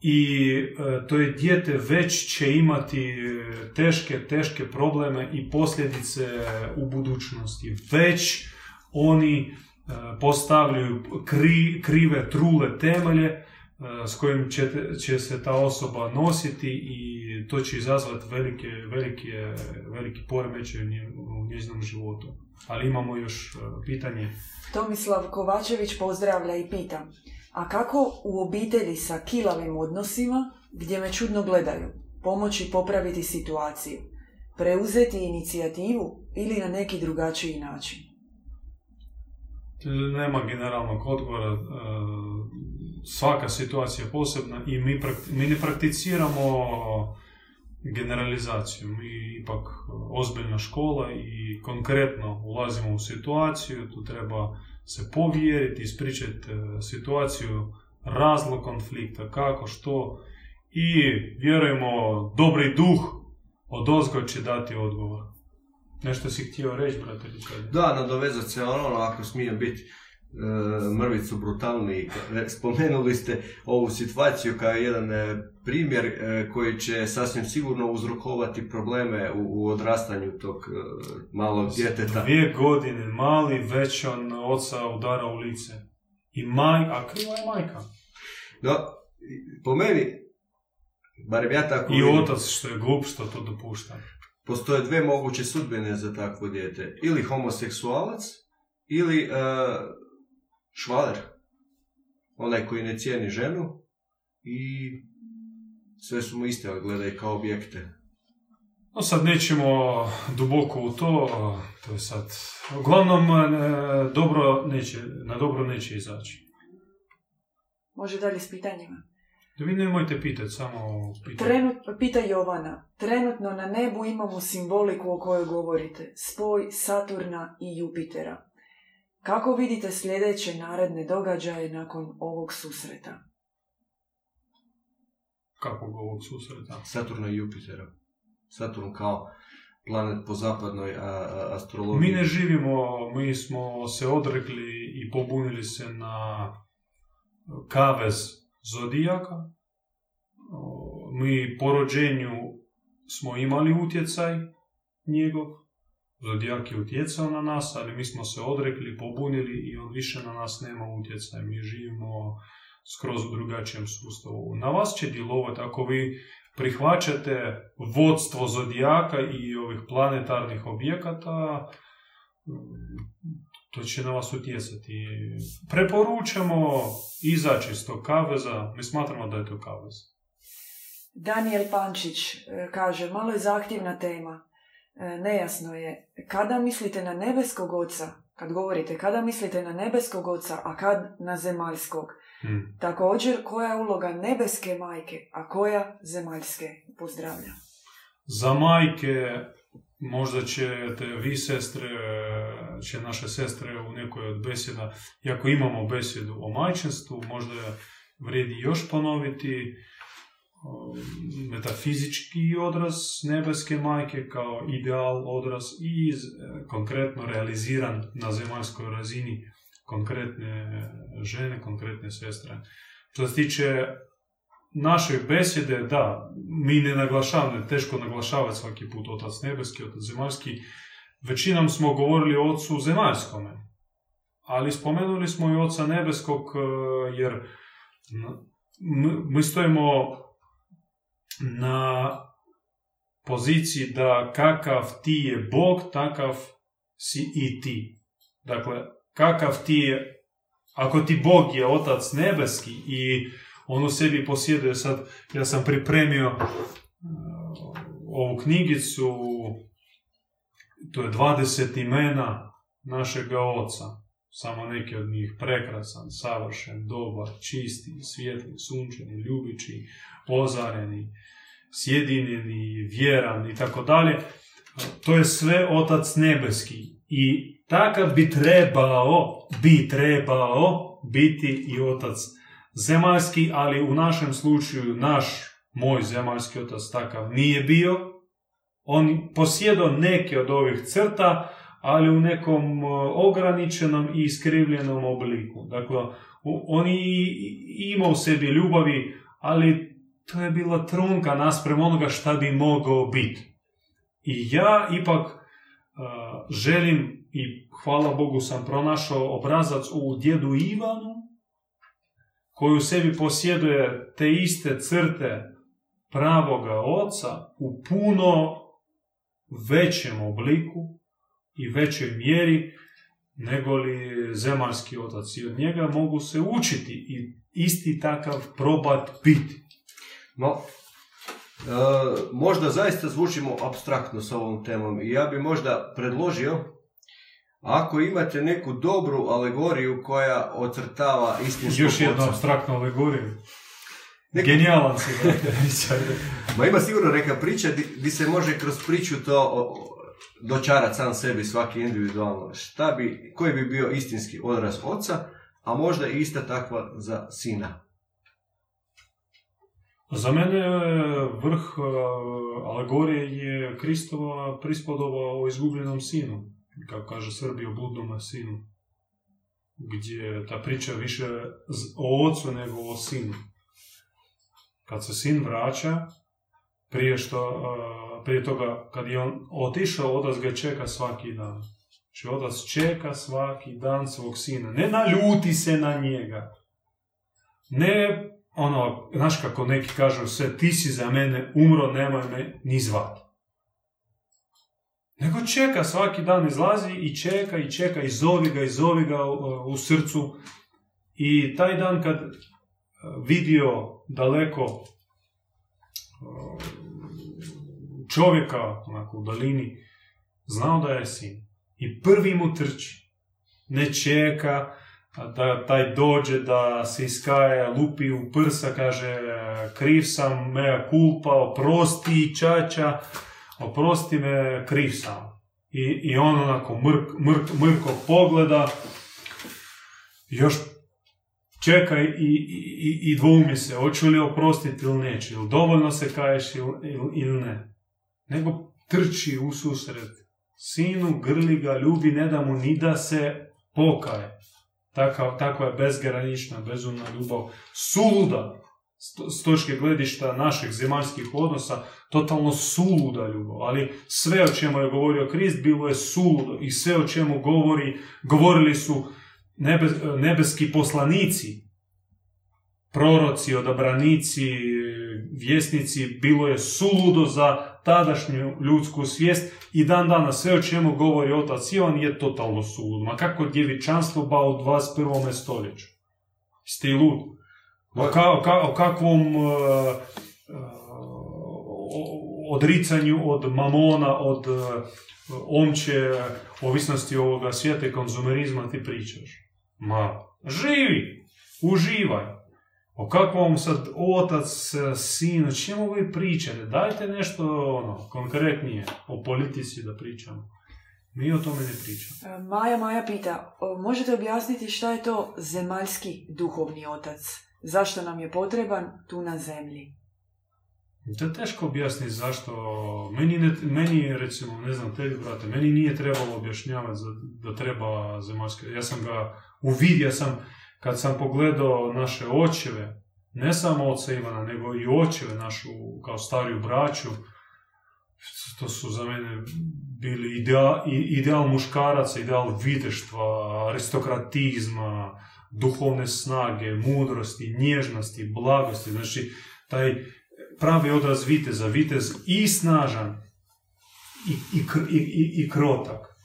I e, to je dijete već će imati e, teške, teške probleme i posljedice u budućnosti. Već oni e, postavljaju krive, trule temelje s kojim će, će se ta osoba nositi i to će izazvati velike, velike, veliki poremećaj u njezinom životu. Ali imamo još e, pitanje. Tomislav Kovačević pozdravlja i pita. A kako u obitelji sa kilavim odnosima, gdje me čudno gledaju, pomoći popraviti situaciju? Preuzeti inicijativu ili na neki drugačiji način? Nema generalnog odgovora. E, svaka situacija je posebna i mi, mi ne prakticiramo generalizaciju. Mi ipak ozbiljna škola i konkretno ulazimo u situaciju, tu treba se povjeriti, ispričati e, situaciju, razlog konflikta, kako, što i vjerujemo dobri duh od ozgo će dati odgovor. Nešto si htio reći, brate? Da, nadovezati se ono, ako smije biti E, mrvicu brutalni. Spomenuli ste ovu situaciju kao jedan e, primjer e, koji će sasvim sigurno uzrokovati probleme u, odrastanju tog malog djeteta. Dvije godine mali već on oca udara u lice. I maj, a kriva je majka. No, po meni, barem ja tako... I otac što je glup što to dopušta. Postoje dve moguće sudbine za takvo dijete. Ili homoseksualac, ili švaler, onaj koji ne cijeni ženu i sve su mu iste, ali gledaj kao objekte. No sad nećemo duboko u to, to je sad... Uglavnom, e, dobro neće, na dobro neće izaći. Može dalje s pitanjima. Da vi nemojte pitati, samo pitati. Trenut, pita Jovana. Trenutno na nebu imamo simboliku o kojoj govorite. Spoj Saturna i Jupitera. Kako vidite sljedeće naredne događaje nakon ovog susreta? Kakvog ovog susreta? Saturna i Jupitera. Saturn kao planet po zapadnoj astrologiji. Mi ne živimo, mi smo se odrekli i pobunili se na kavez zodijaka. Mi po rođenju smo imali utjecaj njegov, Zodijak je utjecao na nas, ali mi smo se odrekli, pobunili i on više na nas nema utjecaja. Mi živimo skroz u drugačijem sustavu. Na vas će djelovati ako vi prihvaćate vodstvo zodijaka i ovih planetarnih objekata, to će na vas utjecati. Preporučamo izaći iz tog kaveza, mi smatramo da je to kavez. Daniel Pančić e, kaže, malo je zahtjevna tema. E, nejasno je kada mislite na nebeskog oca, kad govorite kada mislite na nebeskog oca, a kad na zemaljskog. Hmm. Također, koja je uloga nebeske majke, a koja zemaljske pozdravlja? Za majke možda ćete vi sestre, će naše sestre u nekoj od beseda, iako imamo besedu o majčinstvu, možda vrijedi još ponoviti metafizički odraz nebeske majke kao ideal odraz i konkretno realiziran na zemaljskoj razini konkretne žene, konkretne sestre. Što se tiče naše besjede, da, mi ne naglašavamo, teško naglašavati svaki put otac nebeski, otac zemaljski. Većinom smo govorili o ocu zemaljskome, ali spomenuli smo i oca nebeskog, e, jer mi stojimo na poziciji da kakav ti je Bog, takav si i ti. Dakle, kakav ti je, ako ti Bog je Otac nebeski i on u sebi posjeduje sad, ja sam pripremio uh, ovu knjigicu, to je 20 imena našega Oca, samo neki od njih prekrasan, savršen, dobar, čisti, svijetli, sunčani, ljubići, ozareni, sjedinjeni, vjeran i tako dalje. To je sve Otac nebeski i takav bi trebao, bi trebao biti i Otac zemaljski, ali u našem slučaju naš, moj zemaljski otac takav nije bio. On posjedao neke od ovih crta, ali u nekom e, ograničenom i iskrivljenom obliku. Dakle, on imao u sebi ljubavi, ali to je bila trunka nasprem onoga šta bi mogao biti. I ja ipak uh, želim i hvala Bogu sam pronašao obrazac u djedu Ivanu, koji u sebi posjeduje te iste crte pravoga oca u puno većem obliku i većoj mjeri nego li zemaljski otac. I od njega mogu se učiti i isti takav probat biti. No, e, možda zaista zvučimo abstraktno s ovom temom i ja bi možda predložio ako imate neku dobru alegoriju koja ocrtava istinsku Još jednu abstraktnu alegoriju. Genijalan si, Ma ima sigurno neka priča di, se može kroz priču to dočarati sam sebi svaki individualno. Šta bi, koji bi bio istinski odraz oca, a možda i ista takva za sina. Za mene vrh e, alegorije je Kristova prispodova o izgubljenom sinu, kako kaže Srbi o bludnom sinu, gdje ta priča više o ocu nego o sinu. Kad se sin vraća, prije, što, e, prije toga kad je on otišao, otac ga čeka svaki dan. Znači otac čeka svaki dan svog sina. Ne naljuti se na njega. Ne ono, znaš kako neki kažu sve, ti si za mene umro, nemoj me ni zvat. Nego čeka, svaki dan izlazi i čeka i čeka i zovi ga i zovi ga u, srcu. I taj dan kad e, vidio daleko e, čovjeka onako, u dalini, znao da je sin. I prvi mu trči. Ne čeka, da taj dođe da se iskaje, lupi u prsa, kaže kriv sam, mea kulpa, oprosti čača, oprosti me, kriv sam. I, i on onako mrk, mrk, mrko pogleda, još čeka i, i, i dvoumi se, hoću li oprostiti ili neće, ili dovoljno se kaješ ili, ili ne. Nego trči u susret. Sinu, grli ga, ljubi, ne da mu ni da se pokaje. Takva, takva je bezgranična, bezumna ljubav, suluda, s točke gledišta naših zemaljskih odnosa, totalno suluda ljubav. Ali sve o čemu je govorio Krist bilo je suludo. I sve o čemu govori, govorili su nebeski poslanici, proroci, odabranici, vjesnici, bilo je suludo za tadašnju ljudsku svijest i dan danas sve o čemu govori otac Ivan je totalno suludo. Ma kako djevičanstvo ba u 21. stoljeću? Ste lud? O, ka, kakvom uh, uh, odricanju od mamona, od uh, omče ovisnosti ovoga svijeta i konzumerizma ti pričaš? Ma, živi, uživaj. O kakvom sad otac, sin, o čemu vi pričate? Dajte nešto ono, konkretnije o politici da pričamo. Mi o tome ne pričamo. E, Maja Maja pita, možete objasniti šta je to zemaljski duhovni otac? Zašto nam je potreban tu na zemlji? To je teško objasniti zašto. Meni, ne, meni recimo, ne znam, tebi, brate, meni nije trebalo objašnjavati da treba zemaljski. Ja sam ga uvidio, sam kad sam pogledao naše očeve, ne samo oca Ivana, nego i očeve našu kao stariju braću, to su za mene bili ideal, ideal muškaraca, ideal viteštva, aristokratizma, duhovne snage, mudrosti, nježnosti, blagosti. Znači, taj pravi odraz viteza, vitez i snažan i, i, i, i krotak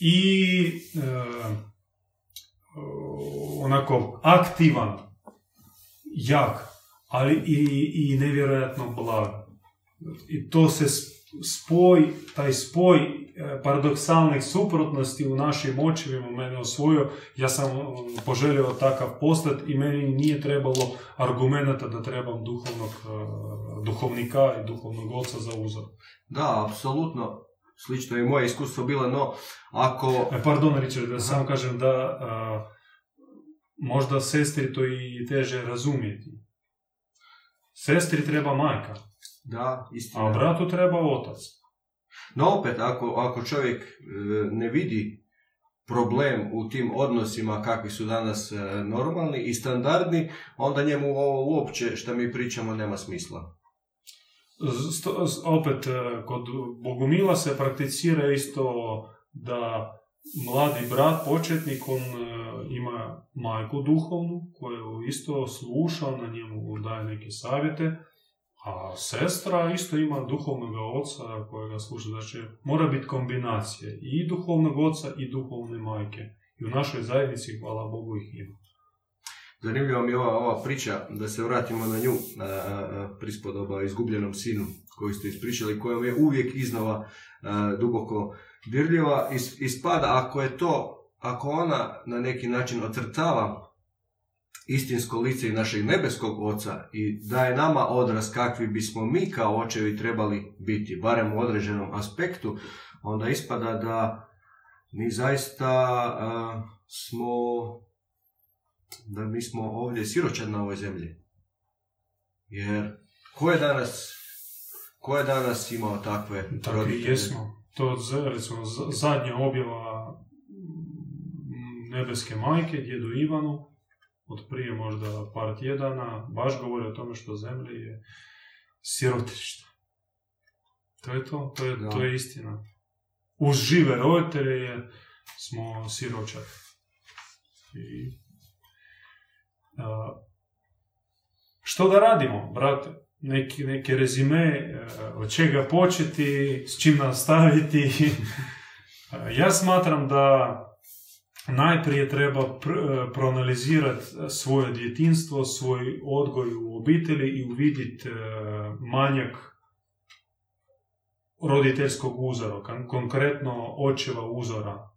i e, onako aktivan, jak, ali i, i nevjerojatno blag. I to se spoj, taj spoj e, paradoksalnih suprotnosti u našim očevima mene osvojio. Ja sam e, poželio takav postati i meni nije trebalo argumenta da trebam duhovnog, e, duhovnika i duhovnog oca za uzor. Da, apsolutno. Slično je moje iskustvo bilo, no ako... pardon, Richard, da sam kažem da možda sestri to i teže razumjeti. Sestri treba majka. Da, istina. A bratu treba otac. No opet, ako, ako čovjek e, ne vidi problem u tim odnosima kakvi su danas e, normalni i standardni, onda njemu ovo uopće što mi pričamo nema smisla. opet, e, kod Bogumila se prakticira isto da mladi brat, početnik, on ima majku duhovnu koju isto sluša, na njemu daje neke savjete, a sestra isto ima duhovnog oca kojega sluša. Znači, mora biti kombinacija i duhovnog oca i duhovne majke. I u našoj zajednici, hvala Bogu, ih ima. Zanimljiva mi je ova, ova priča, da se vratimo na nju, a, prispodoba izgubljenom sinu koju ste ispričali, koja je uvijek iznova duboko dirljiva. Is, ispada, ako je to, ako ona na neki način ocrtava istinsko lice i našeg nebeskog oca i daje nama odraz kakvi bismo mi kao očevi trebali biti, barem u određenom aspektu, onda ispada da mi zaista smo, da mi smo ovdje siročad na ovoj zemlji. Jer ko je danas, ko je danas imao takve Tako jesmo. To recimo zadnja objava nebeske majke, djedu Ivanu, od prije možda par tjedana, baš govori o tome što zemlja je sirotište. To je to, to je, to je istina. Uz žive roditelje smo siročari. I, što da radimo, brate? Neki, neki rezime, od čega početi, s čim nastaviti. ja smatram da najprije treba pr- proanalizirati svoje djetinstvo, svoj odgoj u obitelji i uvidjeti e, manjak roditeljskog uzora, konkretno očeva uzora,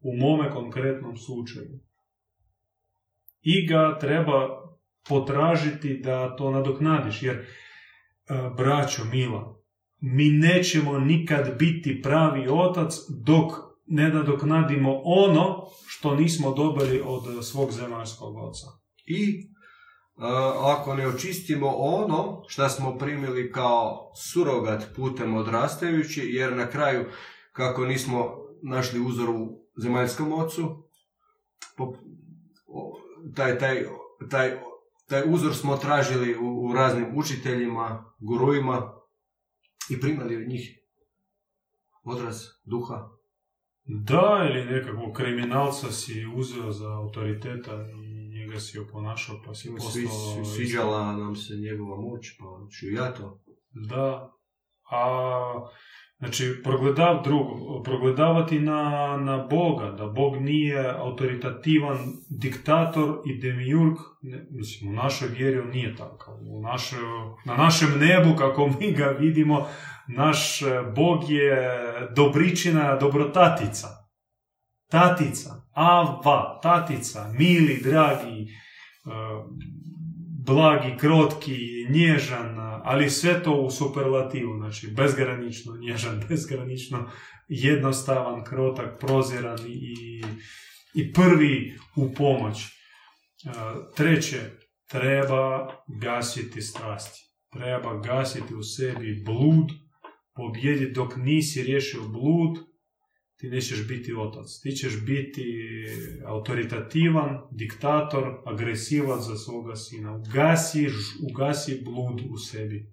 u mome konkretnom slučaju. I ga treba potražiti da to nadoknadiš, jer, e, braćo mila, mi nećemo nikad biti pravi otac dok ne nadoknadimo ono što nismo dobili od svog zemaljskog oca. I ako ne očistimo ono što smo primili kao surogat putem odrastajući, jer na kraju, kako nismo našli uzor u zemaljskom ocu, taj, taj, taj, taj uzor smo tražili u, u raznim učiteljima, gurujima i primali od njih odraz duha da, ili nekakvog kriminalca si uzeo za autoriteta i njega si oponašao, pa si postao... Sviđala nam se njegova moć, pa ću ja to. Da, a Znači, progledav, drugo, progledavati na, na Boga, da Bog nije autoritativan diktator i demiurg, ne, mislim, u našoj vjeri on nije takav. U na našem nebu, kako mi ga vidimo, naš Bog je dobričina, dobrotatica. Tatica, ava, tatica, mili, dragi, blagi, krotki, nježan, ali sve to u superlativu, znači bezgranično nježan, bezgranično jednostavan, krotak, proziran i, i prvi u pomoć. E, treće, treba gasiti strasti. Treba gasiti u sebi blud, pobjediti dok nisi riješio blud, ti nećeš biti otac. Ti ćeš biti autoritativan, diktator, agresivac za svoga sina. Ugasi, ugasi blud u sebi.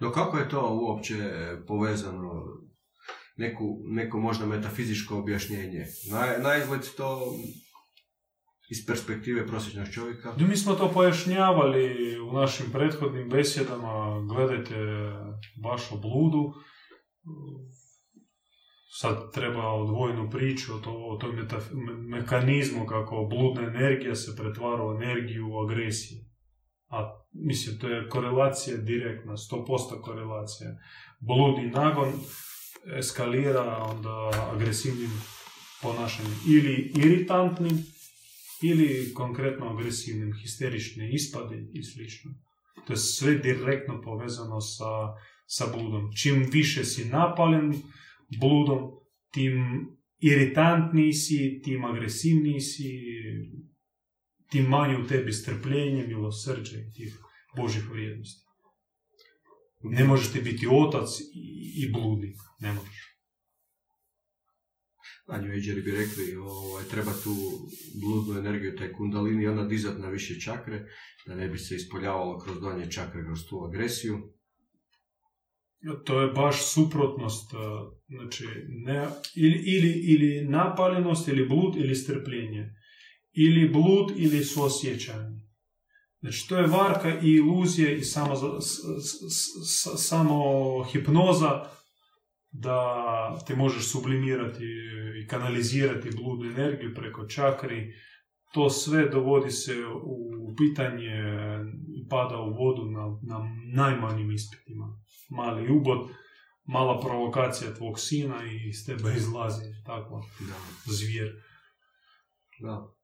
No kako je to uopće povezano? Neku, neko možda metafizičko objašnjenje. Na, na to iz perspektive prosječnog čovjeka? Mi smo to pojašnjavali u našim prethodnim besjedama, gledajte baš o bludu. Sad treba odvojnu priču o, to, o tom mekanizmu kako bludna energija se pretvara u energiju u agresiji. A mislim, to je korelacija direktna, 100% korelacija. Bludni nagon eskalira onda agresivnim ponašanjem. Ili iritantnim, ili konkretno agresivnim, histeričnim ispade i sl. To je sve direktno povezano sa, sa bludom. Čim više si napalen bludom, tim iritantniji si, tim agresivniji si, tim manje u tebi strpljenje, milosrđe i tih Božih vrijednosti. Ne možeš ti biti otac i, bludnik. Ne možeš. A New bi rekli, ovaj, treba tu bludnu energiju, taj kundalini, onda dizat na više čakre, da ne bi se ispoljavalo kroz donje čakre, kroz tu agresiju. To je baš suprotnost, znači, ne, ili, ili, ili napaljenost, ili blud, ili strpljenje. Ili blud, ili suosjećanje. Znači, to je varka i iluzije i samo, samo hipnoza da te možeš sublimirati i kanalizirati bludnu energiju preko čakri. To sve dovodi se u pitanje i pada u vodu na, na najmanjim ispitima. Mali ubod, mala provokacija tvog sina i iz tebe izlazi tako da. zvijer. Da.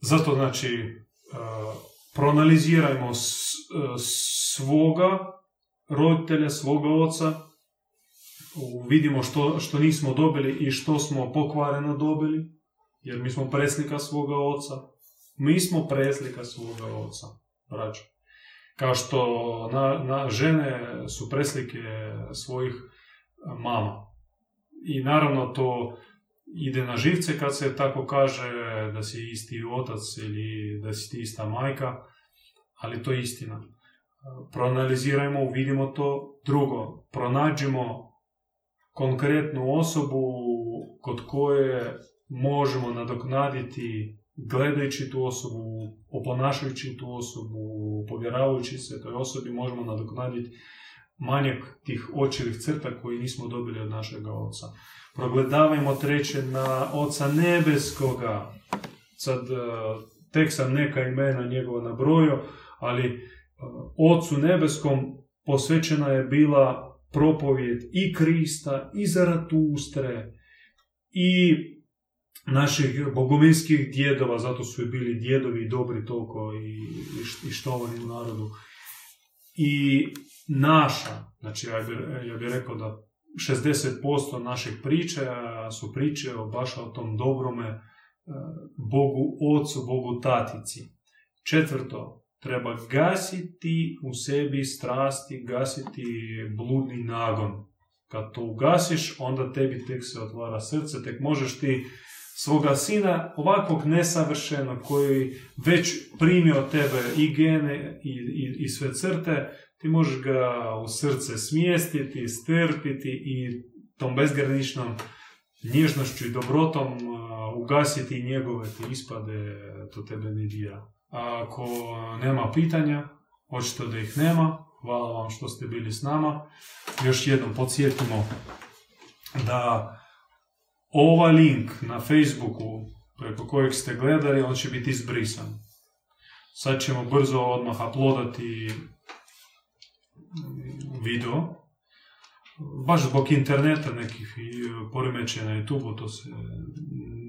Zato znači uh, proanalizirajmo svoga roditelja, svoga oca, vidimo što, što nismo dobili i što smo pokvareno dobili, jer mi smo preslika svoga oca. Mi smo preslika svoga oca, braćo. Kao što na, na žene su preslike svojih mama. I naravno to ide na živce kad se tako kaže da si isti otac ili da si ti ista majka, ali to je istina. Proanalizirajmo, vidimo to. Drugo, pronađimo konkretnu osobu kod koje možemo nadoknaditi gledajući tu osobu, oponašajući tu osobu, povjeravajući se toj osobi, možemo nadoknaditi manjak tih očevih crta koji nismo dobili od našega oca. Progledavajmo treće na oca nebeskoga. Sad, e, tek sam neka imena njegova nabrojio, ali e, ocu nebeskom posvećena je bila propovjed i Krista, i Zaratustre, i naših bogominskih djedova, zato su i bili djedovi dobri toliko i, i štovani u narodu. I naša, znači ja bih ja bi rekao da 60% naših priče su priče o baš o tom dobrome e, Bogu Ocu, Bogu Tatici. Četvrto, treba gasiti u sebi strasti, gasiti bludni nagon. Kad to ugasiš, onda tebi tek se otvara srce, tek možeš ti svoga sina ovakvog nesavršenog koji već primio tebe i gene i, i, i sve crte, ti možeš ga u srce smjestiti, strpiti i tom bezgraničnom nježnošću i dobrotom ugasiti njegove te ispade, to tebe ne dira. Ako nema pitanja, očito da ih nema. Hvala vam što ste bili s nama. Još jednom podsjetimo da ovaj link na Facebooku preko kojeg ste gledali, on će biti izbrisan. Sad ćemo brzo odmah uploadati video. Baš zbog interneta nekih poremećaja na YouTube, to se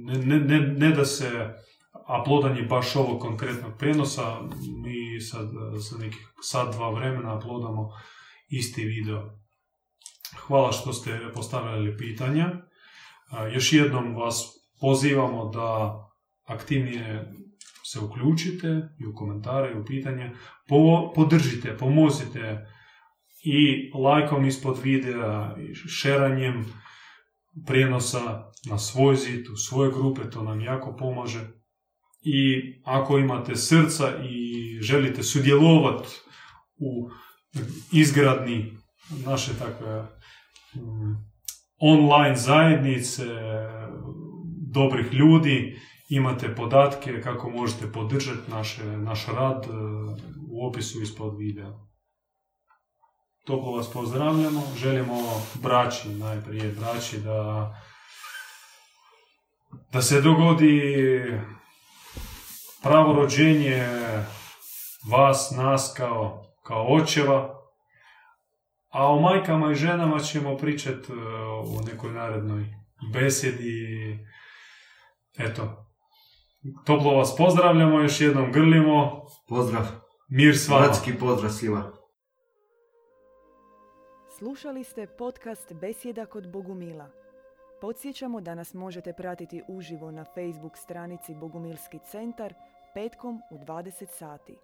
ne, ne, ne, ne da se uploadanje baš ovog konkretnog prenosa, mi sad za nekih sat, dva vremena uploadamo isti video. Hvala što ste postavili pitanja. Još jednom vas pozivamo da aktivnije se uključite i u komentare i u pitanje. podržite, pomozite i lajkom ispod videa i šeranjem prijenosa na svoj zid, u svoje grupe, to nam jako pomaže. I ako imate srca i želite sudjelovati u izgradni naše takve mm, online zajednice, dobrih ljudi, imate podatke kako možete podržati naše, naš rad e, u opisu ispod videa. Toplo vas pozdravljamo, želimo braći, najprije braći da da se dogodi pravo rođenje vas, nas kao, kao očeva, a o majkama i ženama ćemo pričati e, u nekoj narednoj besedi. Eto, toplo vas pozdravljamo, još jednom grlimo. Pozdrav. Mir s vama. Pozdrav svima. Slušali ste podcast Besjeda kod Bogumila. Podsjećamo da nas možete pratiti uživo na Facebook stranici Bogumilski centar petkom u 20 sati.